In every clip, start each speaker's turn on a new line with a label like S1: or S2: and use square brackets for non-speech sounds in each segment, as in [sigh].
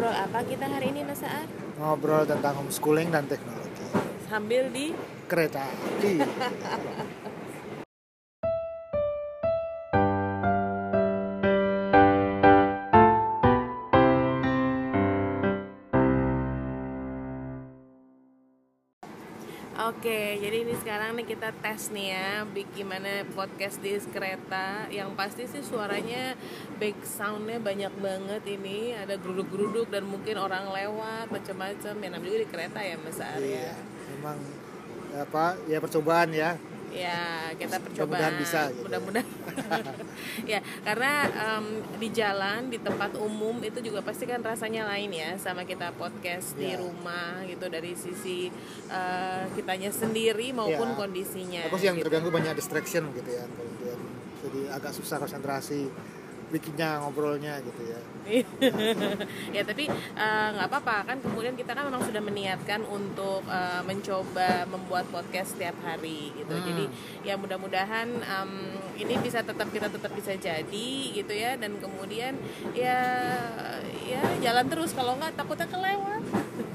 S1: ngobrol apa kita hari ini Mas Aar?
S2: Ngobrol tentang homeschooling dan teknologi.
S1: Sambil di
S2: Kereta api. [laughs]
S1: Oke, jadi ini sekarang nih kita tes nih ya, gimana podcast di kereta. Yang pasti sih suaranya back soundnya banyak banget ini, ada geruduk-geruduk dan mungkin orang lewat macam-macam. Ya namanya juga di kereta ya Mas Aar
S2: Iya,
S1: ya.
S2: memang apa ya percobaan ya.
S1: Ya kita
S2: Mudah-mudahan
S1: percobaan.
S2: bisa gitu ya.
S1: Mudah-mudahan. [laughs] ya karena em, di jalan di tempat umum itu juga pasti kan rasanya lain ya sama kita podcast di
S2: Ya.
S1: rumah gitu dari sisi eh, kitanya sendiri maupun
S2: Ya.
S1: kondisinya.
S2: Aku sih yang
S1: gitu.
S2: terganggu banyak distraction gitu ya. Jadi agak susah konsentrasi bikinnya ngobrolnya gitu ya. [laughs]
S1: ya tapi eh, nggak apa-apa. Kan kemudian kita kan memang sudah meniatkan untuk eh, mencoba membuat podcast setiap hari gitu.
S2: Hmm.
S1: jadi ya mudah-mudahan em, ini bisa tetap kita tetap bisa jadi gitu ya. Dan kemudian ya ya jalan terus. Kalau nggak takutnya kelewat [laughs]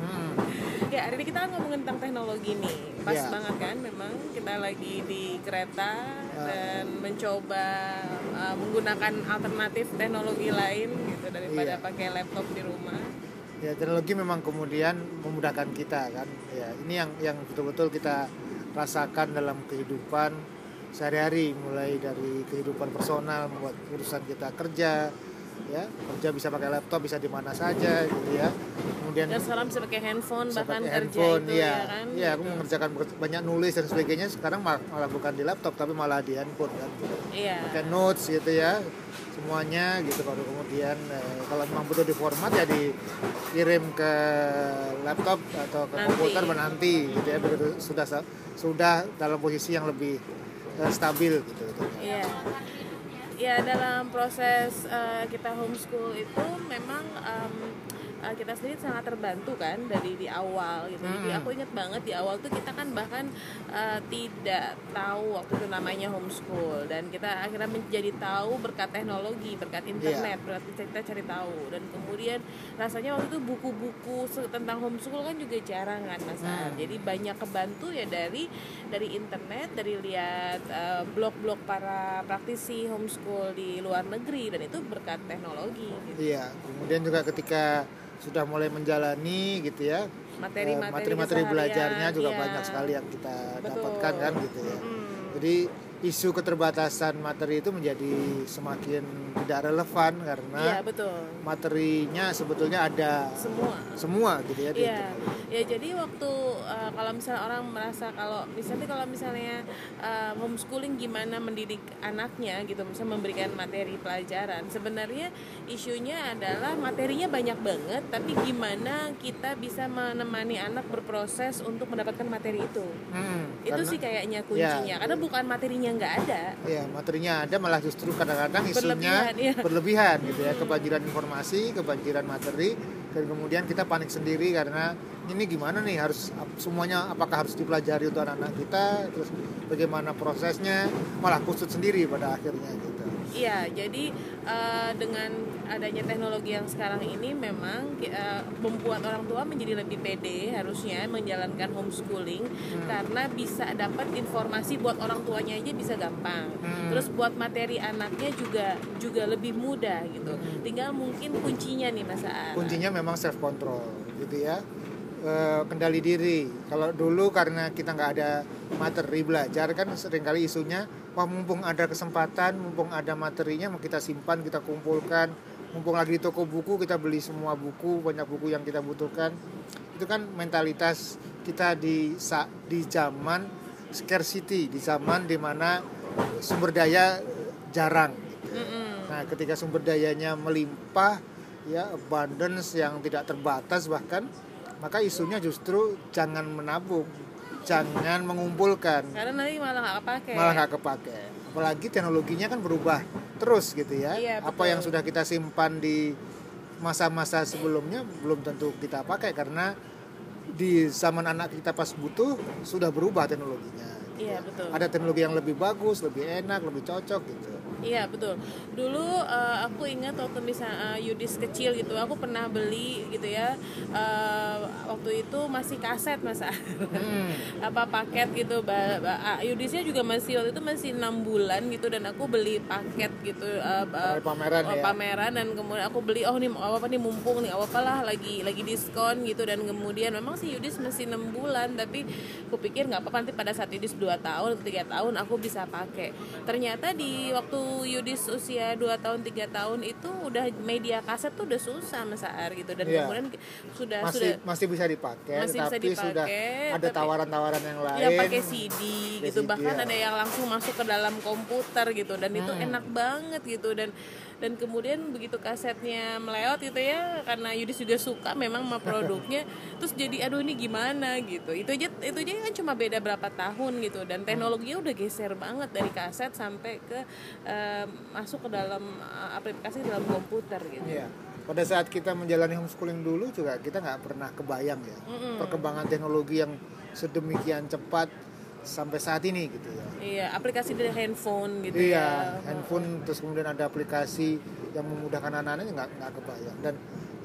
S1: Ya hari ini kita kan ngomongin tentang teknologi nih pas
S2: Ya.
S1: banget kan memang kita lagi di kereta
S2: Ya.
S1: dan mencoba uh, menggunakan alternatif teknologi lain gitu daripada
S2: Iya.
S1: pakai laptop di rumah
S2: Ya teknologi memang kemudian memudahkan kita kan. Ya ini yang yang betul-betul kita rasakan dalam kehidupan sehari-hari mulai dari kehidupan personal membuat urusan kita kerja ya kerja bisa pakai laptop bisa di mana saja gitu ya kemudian
S1: dan sekarang bisa pakai handphone
S2: bisa
S1: bahkan
S2: pakai
S1: kerja
S2: handphone
S1: itu
S2: ya
S1: ya kan
S2: ya aku
S1: gitu.
S2: mengerjakan banyak nulis dan sebagainya sekarang mal- malah bukan di laptop tapi malah di handphone kan
S1: iya
S2: pakai notes gitu ya semuanya gitu baru kemudian eh, kalau memang butuh di format ya dikirim ke laptop atau ke
S1: Nanti.
S2: komputer menanti gitu ya begitu sudah sudah dalam posisi yang lebih eh, stabil gitu, gitu.
S1: Iya. Ya dalam proses uh, kita homeschool itu memang um, uh, kita sendiri sangat terbantu kan dari di awal gitu. Jadi
S2: Hmm.
S1: aku ingat banget di awal tuh kita kan bahkan uh, tidak tahu waktu itu namanya homeschool dan kita akhirnya menjadi tahu berkat teknologi, berkat internet, berkat kita cari tahu dan kemudian rasanya waktu itu buku-buku tentang homeschool kan juga jarang kan Mas.
S2: Hmm.
S1: Jadi banyak kebantu ya dari dari internet, dari lihat uh, blog-blog para praktisi homeschool di luar negeri dan itu berkat teknologi gitu.
S2: iya kemudian juga ketika sudah mulai menjalani gitu ya eh,
S1: Materi-materi keseharian,
S2: belajarnya juga
S1: iya.
S2: banyak sekali yang kita
S1: Betul.
S2: dapatkan kan gitu ya
S1: Hmm.
S2: Jadi isu keterbatasan materi itu menjadi semakin tidak relevan karena
S1: betul.
S2: materinya sebetulnya ada
S1: Semua.
S2: semua gitu ya.
S1: Iya,
S2: internet.
S1: ya jadi waktu uh, kalau misalnya orang merasa kalau misalnya kalau misalnya uh, homeschooling gimana mendidik anaknya gitu, misalnya memberikan materi pelajaran, sebenarnya isunya adalah materinya banyak banget, tapi gimana kita bisa menemani anak berproses untuk mendapatkan materi itu.
S2: Hmm,
S1: Itu
S2: karena-
S1: sih kayaknya kuncinya,
S2: Ya.
S1: karena bukan materinya nggak ada.
S2: Ya, materinya ada malah justru kadang-kadang isunya
S1: Berlebihan, iya.
S2: berlebihan gitu ya, kebanjiran informasi, kebanjiran materi dan kemudian kita panik sendiri karena ini gimana nih harus semuanya apakah harus dipelajari untuk anak-anak kita terus bagaimana prosesnya malah kusut sendiri pada akhirnya gitu.
S1: Iya, jadi eh, dengan adanya teknologi yang sekarang ini memang eh, membuat orang tua menjadi lebih pede harusnya menjalankan homeschooling
S2: Hmm.
S1: karena bisa dapat informasi buat orang tuanya aja bisa gampang.
S2: Hmm.
S1: Terus buat materi anaknya juga juga lebih mudah gitu. Tinggal mungkin kuncinya nih Mas Aar.
S2: kuncinya memang self control gitu ya Eh, kendali diri kalau dulu karena kita nggak ada materi belajar kan sering kali isunya wah mumpung ada kesempatan mumpung ada materinya mau kita simpan kita kumpulkan mumpung lagi di toko buku kita beli semua buku banyak buku yang kita butuhkan itu kan mentalitas kita di di zaman scarcity di zaman di mana sumber daya jarang gitu. Nah, ketika sumber dayanya melimpah, ya abundance yang tidak terbatas bahkan, maka isunya justru jangan menabung, jangan mengumpulkan,
S1: Karena nanti malah nggak kepake.
S2: malah nggak kepake. Apalagi teknologinya kan berubah terus gitu ya.
S1: Iya,
S2: Apa yang sudah kita simpan di masa-masa sebelumnya belum tentu kita pakai karena di zaman anak kita pas butuh sudah berubah teknologinya.
S1: Iya betul.
S2: Ada teknologi yang lebih bagus, lebih enak, lebih cocok gitu.
S1: Iya betul. Dulu uh, aku ingat waktu misalnya uh, Yudis kecil gitu, aku pernah beli gitu ya. Uh, waktu itu masih kaset masa hmm. [laughs] apa paket gitu. Yudisnya juga masih waktu itu masih enam bulan gitu dan aku beli paket gitu. Uh, uh,
S2: pameran uh,
S1: ya. Pameran dan kemudian aku beli oh nih apa nih mumpung nih apa lah lagi lagi diskon gitu dan kemudian memang si Yudis masih enam bulan tapi aku pikir nggak apa-apa nanti pada saat Yudis 2 tahun atau tiga tahun aku bisa pakai. Ternyata di waktu Yudis usia 2 tahun 3 tahun itu udah media kaset tuh udah susah Mas Aar gitu dan yeah. kemudian sudah
S2: masih
S1: sudah
S2: masih bisa dipakai
S1: masih
S2: tapi
S1: bisa dipakai,
S2: sudah ada tawaran-tawaran yang lain.
S1: yang pakai CD gitu CD, bahkan ya. ada yang langsung masuk ke dalam komputer gitu dan hmm. itu enak banget gitu dan dan kemudian begitu kasetnya melewat gitu ya karena Yudis juga suka memang sama produknya [laughs] terus jadi aduh ini gimana? gitu. Itu aja itu aja kan cuma beda berapa tahun gitu dan teknologinya udah geser banget dari kaset sampai ke uh, masuk ke dalam uh, aplikasi dalam komputer gitu.
S2: Yeah pada saat kita menjalani homeschooling dulu juga kita nggak pernah kebayang ya mm -mm. perkembangan teknologi yang sedemikian cepat sampai saat ini gitu ya.
S1: Iya, aplikasi dari handphone gitu
S2: iya,
S1: ya.
S2: Iya, handphone terus kemudian ada aplikasi yang memudahkan anak-anaknya nggak nggak kebayang dan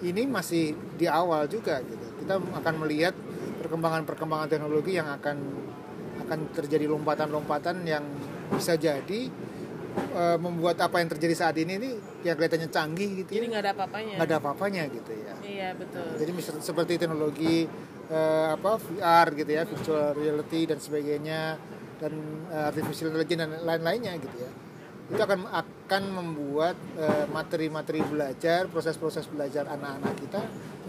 S2: ini masih di awal juga gitu. Kita akan melihat perkembangan-perkembangan teknologi yang akan akan terjadi lompatan-lompatan yang bisa jadi uh, membuat apa yang terjadi saat ini ini yang kelihatannya canggih gitu.
S1: Jadi ya. nggak ada apa-apanya.
S2: Nggak ada apa-apanya gitu ya.
S1: Iya betul.
S2: Jadi seperti teknologi uh, apa VR gitu ya virtual reality dan sebagainya dan uh, artificial intelligence dan lain-lainnya gitu ya itu akan akan membuat uh, materi-materi belajar proses-proses belajar anak-anak kita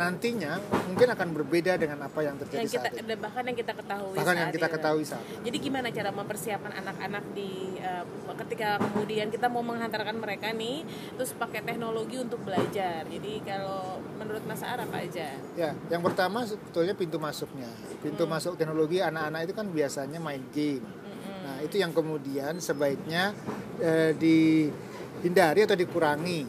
S2: nantinya mungkin akan berbeda dengan apa yang terjadi
S1: yang kita,
S2: saat ini.
S1: bahkan yang kita ketahui
S2: bahkan
S1: saat
S2: yang kita
S1: ini.
S2: ketahui saat
S1: ini. jadi gimana cara mempersiapkan anak-anak di uh, ketika kemudian kita mau menghantarkan mereka nih terus pakai teknologi untuk belajar jadi kalau menurut Mas Ara apa aja
S2: ya yang pertama sebetulnya pintu masuknya pintu hmm. masuk teknologi anak-anak itu kan biasanya main game Nah, itu yang kemudian sebaiknya eh, dihindari atau dikurangi.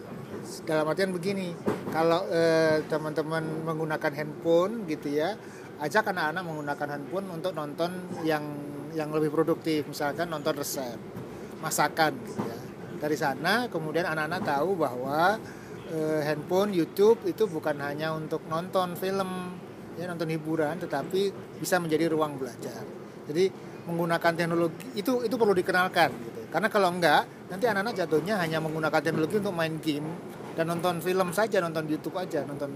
S2: Dalam artian begini, kalau eh, teman-teman menggunakan handphone gitu ya, ajak anak-anak menggunakan handphone untuk nonton yang yang lebih produktif, misalkan nonton resep, masakan gitu ya. Dari sana kemudian anak-anak tahu bahwa eh, handphone, YouTube itu bukan hanya untuk nonton film, ya nonton hiburan, tetapi bisa menjadi ruang belajar. Jadi menggunakan teknologi itu itu perlu dikenalkan gitu. Karena kalau enggak nanti anak-anak jatuhnya hanya menggunakan teknologi untuk main game dan nonton film saja, nonton YouTube aja, nonton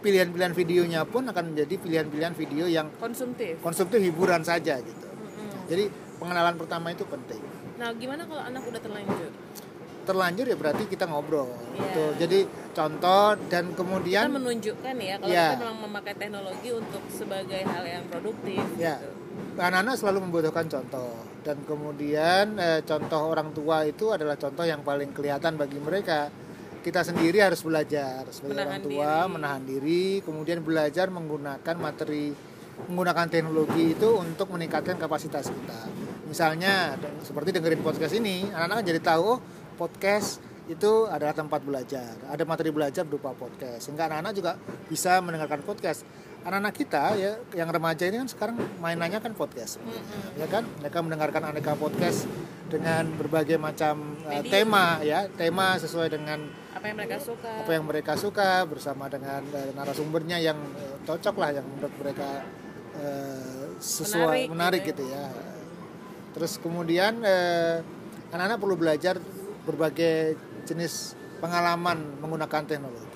S2: pilihan-pilihan videonya pun akan menjadi pilihan-pilihan video yang
S1: konsumtif.
S2: Konsumtif hiburan saja gitu. Mm-hmm. Jadi pengenalan pertama itu penting.
S1: Nah, gimana kalau anak udah terlanjur?
S2: terlanjur ya berarti kita ngobrol yeah. gitu. Jadi contoh dan kemudian
S1: kita menunjukkan ya kalau yeah. kita memang memakai teknologi untuk sebagai hal yang produktif yeah. gitu
S2: anak-anak selalu membutuhkan contoh dan kemudian eh, contoh orang tua itu adalah contoh yang paling kelihatan bagi mereka kita sendiri harus belajar sebagai menahan orang tua diri. menahan diri kemudian belajar menggunakan materi menggunakan teknologi itu untuk meningkatkan kapasitas kita. Misalnya seperti dengerin podcast ini anak-anak jadi tahu oh, podcast itu adalah tempat belajar. Ada materi belajar berupa podcast. Sehingga anak-anak juga bisa mendengarkan podcast anak-anak kita ya yang remaja ini kan sekarang mainannya kan podcast. Mm-hmm. ya kan? Mereka mendengarkan aneka podcast dengan berbagai macam uh, tema ya. Tema sesuai dengan
S1: apa yang mereka suka.
S2: apa yang mereka suka bersama dengan uh, narasumbernya yang uh, cocok lah yang menurut mereka uh, sesuai menarik, menarik gitu, ya. gitu ya. Terus kemudian uh, anak-anak perlu belajar berbagai jenis pengalaman menggunakan teknologi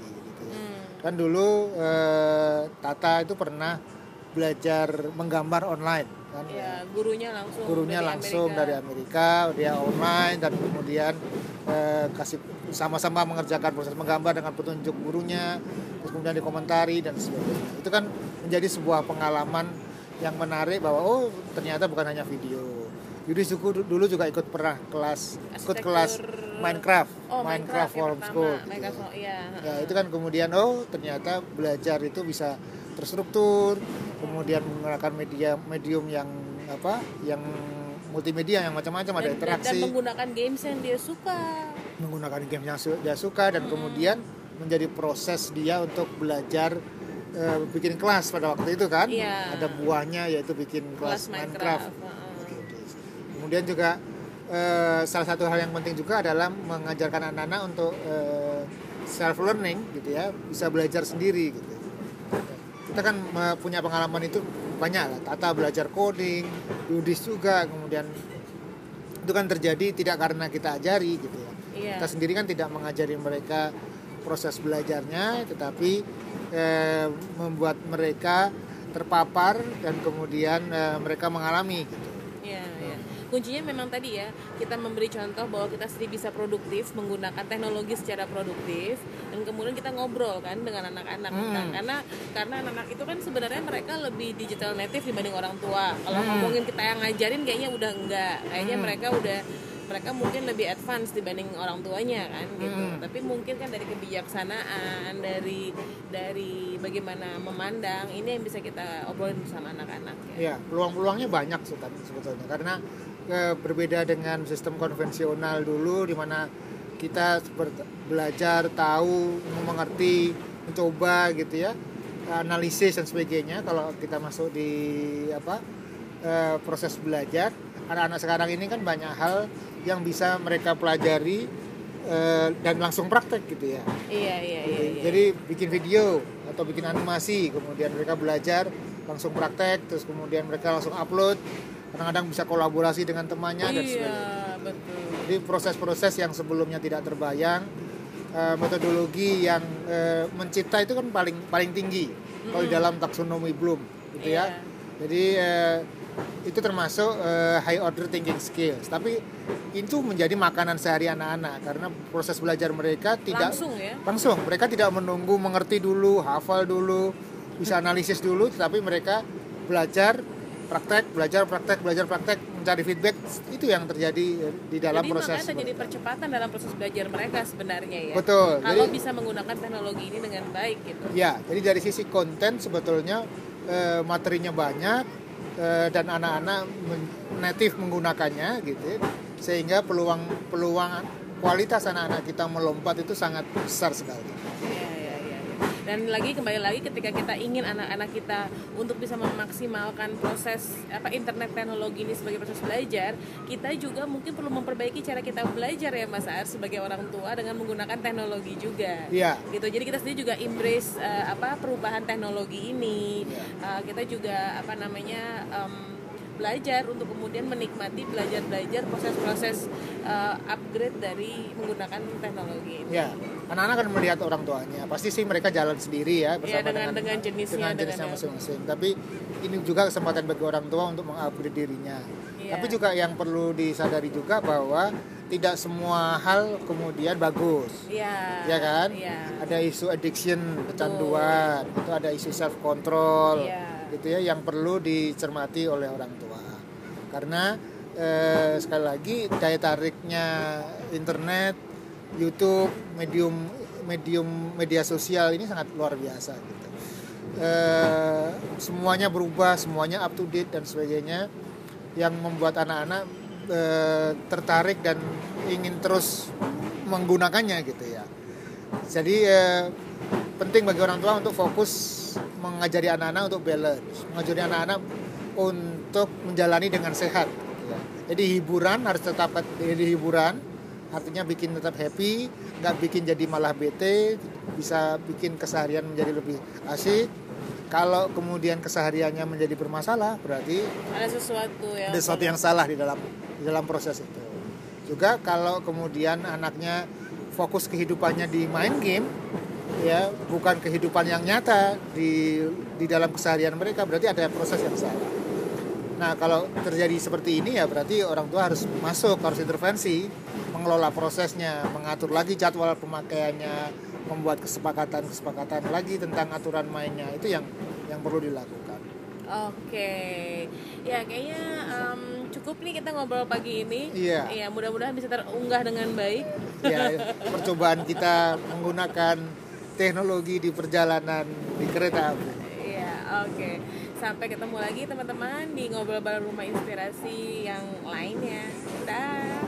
S2: kan dulu eh, Tata itu pernah belajar menggambar online kan?
S1: Ya, gurunya langsung
S2: gurunya dari langsung Amerika. dari Amerika dia online dan kemudian eh, kasih sama-sama mengerjakan proses menggambar dengan petunjuk gurunya terus kemudian dikomentari dan sebagainya. Itu kan menjadi sebuah pengalaman yang menarik bahwa oh ternyata bukan hanya video. Yudi Suku dulu juga ikut pernah kelas ikut kelas Minecraft,
S1: oh,
S2: Minecraft, Forum School.
S1: Gitu. iya.
S2: Ya itu kan kemudian oh ternyata belajar itu bisa terstruktur, kemudian menggunakan media medium yang apa, yang multimedia yang macam-macam ada interaksi.
S1: Dan menggunakan games yang dia suka.
S2: Menggunakan games yang dia suka dan hmm. kemudian menjadi proses dia untuk belajar uh, bikin kelas pada waktu itu kan.
S1: Iya.
S2: Ada buahnya yaitu bikin kelas, kelas Minecraft. Minecraft. Kemudian juga eh, salah satu hal yang penting juga adalah mengajarkan anak-anak untuk self learning gitu ya bisa belajar sendiri gitu kita kan eh, punya pengalaman itu banyak lah Tata belajar coding Yudis juga kemudian itu kan terjadi tidak karena kita ajari gitu ya
S1: Iya.
S2: kita sendiri kan tidak mengajari mereka proses belajarnya tetapi eh, membuat mereka terpapar dan kemudian eh, mereka mengalami gitu.
S1: Kuncinya memang tadi ya, kita memberi contoh bahwa kita sendiri bisa produktif menggunakan teknologi secara produktif dan kemudian kita ngobrol kan dengan anak-anak.
S2: Hmm.
S1: Nah, karena karena anak-anak itu kan sebenarnya mereka lebih digital native dibanding orang tua. Kalau
S2: Hmm.
S1: ngomongin kita yang ngajarin kayaknya udah enggak. Kayaknya
S2: Hmm.
S1: mereka udah mereka mungkin lebih advance dibanding orang tuanya kan gitu.
S2: Hmm.
S1: Tapi mungkin kan dari kebijaksanaan, dari dari bagaimana memandang ini yang bisa kita obrolin bersama anak-anak ya.
S2: Ya, peluang-peluangnya banyak sih sebetulnya karena berbeda dengan sistem konvensional dulu di mana kita belajar, tahu, mengerti, mencoba gitu ya, analisis dan sebagainya. Kalau kita masuk di apa eh, proses belajar, anak-anak sekarang ini kan banyak hal yang bisa mereka pelajari eh, dan langsung praktek gitu ya.
S1: Iya, iya, iya. iya.
S2: Jadi bikin video atau bikin animasi, kemudian mereka belajar langsung praktek, terus kemudian mereka langsung upload. Kadang-kadang bisa kolaborasi dengan temannya dan sebagainya.
S1: Iya, betul.
S2: Jadi proses-proses yang sebelumnya tidak terbayang, eh, metodologi yang eh, mencipta itu kan paling paling tinggi kalau di dalam taksonomi Bloom, gitu ya.
S1: Iya.
S2: Jadi eh, itu termasuk eh, high order thinking skills. Tapi itu menjadi makanan sehari anak-anak karena proses belajar mereka tidak
S1: Langsung ya.
S2: langsung mereka tidak menunggu mengerti dulu hafal dulu bisa analisis dulu tetapi mereka belajar praktek belajar praktek belajar praktek mencari feedback itu yang terjadi di dalam
S1: jadi
S2: proses
S1: makanya terjadi percepatan dalam proses belajar mereka sebenarnya ya.
S2: Betul,
S1: Kalau
S2: jadi-
S1: bisa menggunakan teknologi ini dengan baik gitu.
S2: ya jadi dari sisi konten sebetulnya eh, materinya banyak eh, dan anak-anak men- native menggunakannya gitu ya. sehingga peluang peluang kualitas anak-anak kita melompat itu sangat besar sekali
S1: iya. Dan lagi kembali lagi ketika kita ingin anak-anak kita untuk bisa memaksimalkan proses apa internet teknologi ini sebagai proses belajar, kita juga mungkin perlu memperbaiki cara kita belajar ya Mas Ar sebagai orang tua dengan menggunakan teknologi juga.
S2: Iya.
S1: Gitu. Jadi kita sendiri juga embrace eh, apa perubahan teknologi ini.
S2: Iya.
S1: Eh, kita juga apa namanya em, belajar untuk kemudian menikmati belajar-belajar proses-proses eh, upgrade dari menggunakan teknologi ini.
S2: Ya, anak-anak kan melihat orang tuanya. Pasti sih mereka jalan sendiri ya bersama
S1: dengan- dengan jenisnya,
S2: dengan
S1: dengan
S2: jenisnya
S1: yang-
S2: masing-masing. Tapi ini juga kesempatan bagi orang tua untuk mengupgrade dirinya.
S1: Iya.
S2: Tapi juga yang perlu disadari juga bahwa tidak semua hal kemudian bagus.
S1: Iya.
S2: Ya kan?
S1: Iya.
S2: Ada isu addiction, kecanduan, itu ada isu self control.
S1: Iya.
S2: Gitu ya yang perlu dicermati oleh orang tua. Karena eh, sekali lagi daya tariknya internet, YouTube, medium medium media sosial ini sangat luar biasa gitu. Eh, semuanya berubah, semuanya up to date dan sebagainya yang membuat anak-anak eh, tertarik dan ingin terus menggunakannya gitu ya. Jadi eh, penting bagi orang tua untuk fokus mengajari anak-anak untuk balance, mengajari anak-anak untuk menjalani dengan sehat. ya. Jadi hiburan harus tetap jadi hiburan, artinya bikin tetap happy, nggak bikin jadi malah bete, bisa bikin keseharian menjadi lebih asik. Kalau kemudian kesehariannya menjadi bermasalah, berarti
S1: Ada sesuatu yang
S2: ada sesuatu yang salah di dalam di dalam proses itu. Juga kalau kemudian anaknya fokus kehidupannya di main game, ya bukan kehidupan yang nyata di di dalam keseharian mereka, berarti ada proses yang salah. Nah kalau terjadi seperti ini ya berarti orang tua harus masuk, harus intervensi, mengelola prosesnya, mengatur lagi jadwal pemakaiannya, membuat kesepakatan-kesepakatan lagi tentang aturan mainnya itu yang yang perlu dilakukan.
S1: Oke, ya kayaknya em, cukup nih kita ngobrol pagi ini.
S2: Iya.
S1: Iya, mudah-mudahan bisa terunggah dengan baik.
S2: ya [laughs] percobaan kita menggunakan teknologi di perjalanan di kereta api.
S1: Iya, oke. Sampai ketemu lagi teman-teman di ngobrol bareng rumah inspirasi yang lainnya. Dah.